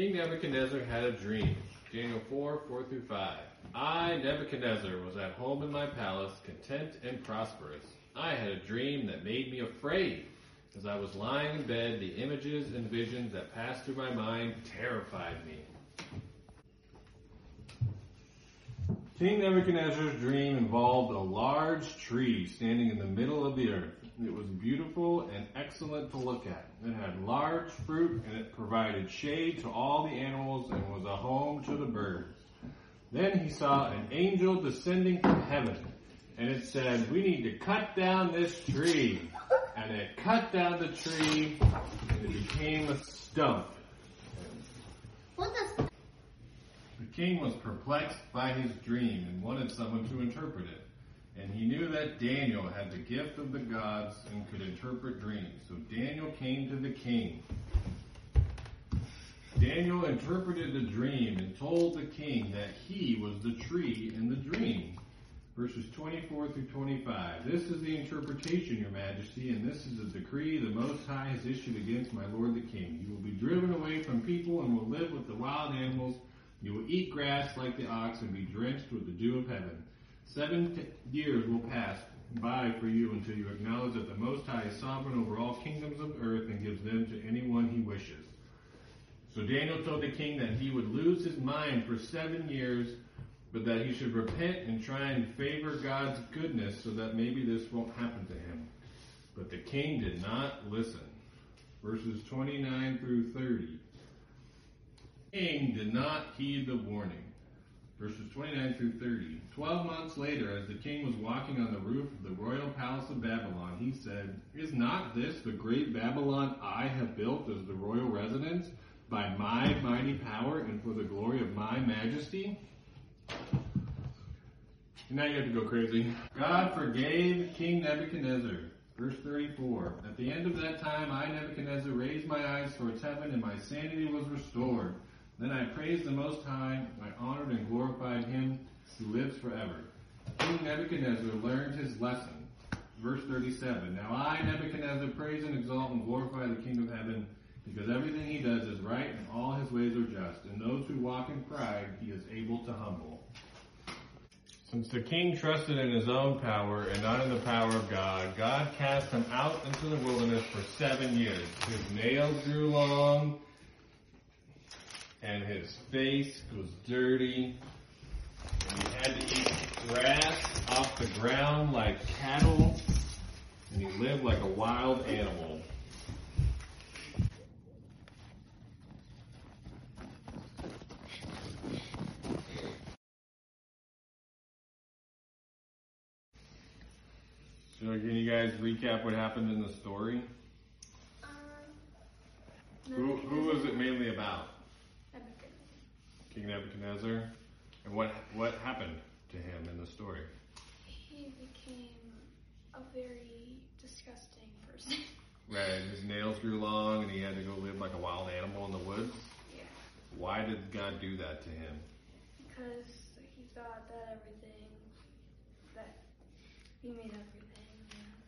King Nebuchadnezzar had a dream. Daniel 4, 4 through 5. I, Nebuchadnezzar, was at home in my palace, content and prosperous. I had a dream that made me afraid. As I was lying in bed, the images and visions that passed through my mind terrified me. King Nebuchadnezzar's dream involved a large tree standing in the middle of the earth. It was beautiful and excellent to look at. It had large fruit and it provided shade to all the animals and was a home to the birds. Then he saw an angel descending from heaven and it said, we need to cut down this tree. And it cut down the tree and it became a stump. What does The king was perplexed by his dream and wanted someone to interpret it. And he knew that Daniel had the gift of the gods and could interpret dreams. So Daniel came to the king. Daniel interpreted the dream and told the king that he was the tree in the dream. Verses 24 through 25. This is the interpretation, your majesty, and this is the decree the Most High has issued against my lord the king. You will be driven away from people and will live with the wild animals. You will eat grass like the ox and be drenched with the dew of heaven. Seven years will pass by for you until you acknowledge that the Most High is sovereign over all kingdoms of earth and gives them to anyone he wishes. So Daniel told the king that he would lose his mind for seven years, but that he should repent and try and favor God's goodness so that maybe this won't happen to him. But the king did not listen. Verses 29 through 30. The king did not heed the warning. Verses 29 through 30. Twelve months later, as the king was walking on the roof of the royal palace of Babylon, he said, Is not this the great Babylon I have built as the royal residence by my mighty power and for the glory of my majesty? Now you have to go crazy. God forgave King Nebuchadnezzar. Verse 34. At the end of that time, I, Nebuchadnezzar, raised my eyes towards heaven, and my sanity was restored. Then I praised the Most High, I honored and glorified him who lives forever. King Nebuchadnezzar learned his lesson. Verse 37. Now I, Nebuchadnezzar, praise and exalt and glorify the King of heaven, because everything he does is right and all his ways are just, and those who walk in pride he is able to humble. Since the king trusted in his own power and not in the power of God, God cast him out into the wilderness for seven years. His nails grew long, and his face was dirty, and he had to eat grass off the ground like cattle, and he lived like a wild animal. So can you guys recap what happened in the story? um Who, who was it mainly about? King Nebuchadnezzar? And what what happened to him in the story? He became a very disgusting person. Right, his nails grew long and he had to go live like a wild animal in the woods. yeah. Why did God do that to him? Because he thought that everything that he made everything.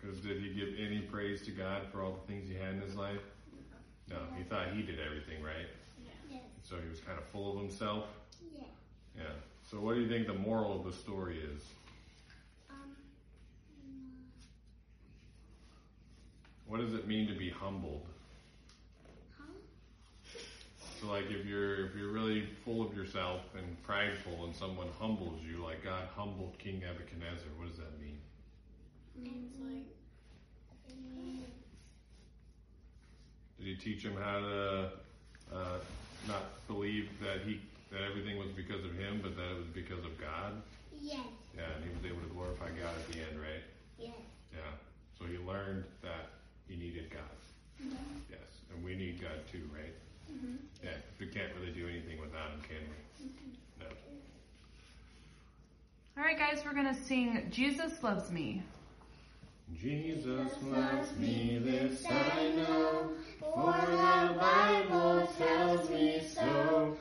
Because did he give any praise to God for all the things he had in his life? No, he thought he did everything right. So he was kind of full of himself. Yeah. Yeah. So what do you think the moral of the story is? Um What does it mean to be humbled? huh? So like if you're if you're really full of yourself and prideful and someone humbles you like God humbled King Nebuchadnezzar, what does that mean? Means like Did he teach him how to uh, not believe that he that everything was because of him, but that it was because of God? Yes. Yeah, and he was able to glorify God at the end, right? Yes. Yeah. So he learned that he needed God. Yes, and we need God too, right? Mm-hmm. Yeah. We can't really do anything without him, can we? No. All right, guys, we're going to sing Jesus Loves Me. Jesus loves me, this I know, For the Bible tells me so.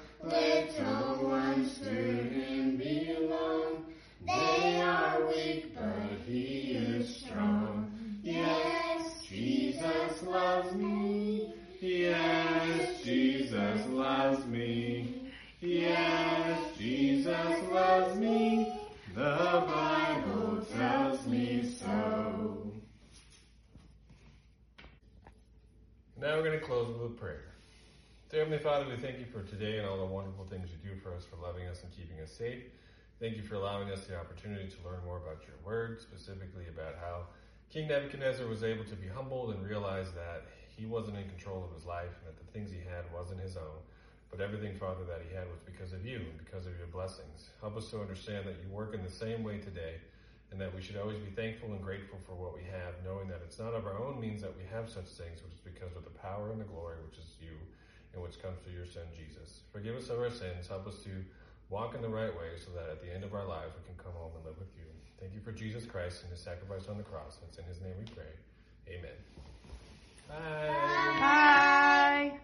Prayer. Dear Heavenly Father, we thank you for today and all the wonderful things you do for us, for loving us and keeping us safe. Thank you for allowing us the opportunity to learn more about your word, specifically about how King Nebuchadnezzar was able to be humbled and realize that he wasn't in control of his life and that the things he had wasn't his own, but everything, Father, that he had was because of you and because of your blessings. Help us to understand that you work in the same way today and that we should always be thankful and grateful for what we have, knowing that it's not of our own means that we have such things, which is because of the power and the glory which is you and which comes through your Son Jesus. Forgive us of our sins, help us to walk in the right way so that at the end of our lives we can come home and live with you. Thank you for Jesus Christ and his sacrifice on the cross. It's in his name we pray. Amen. Bye. Bye.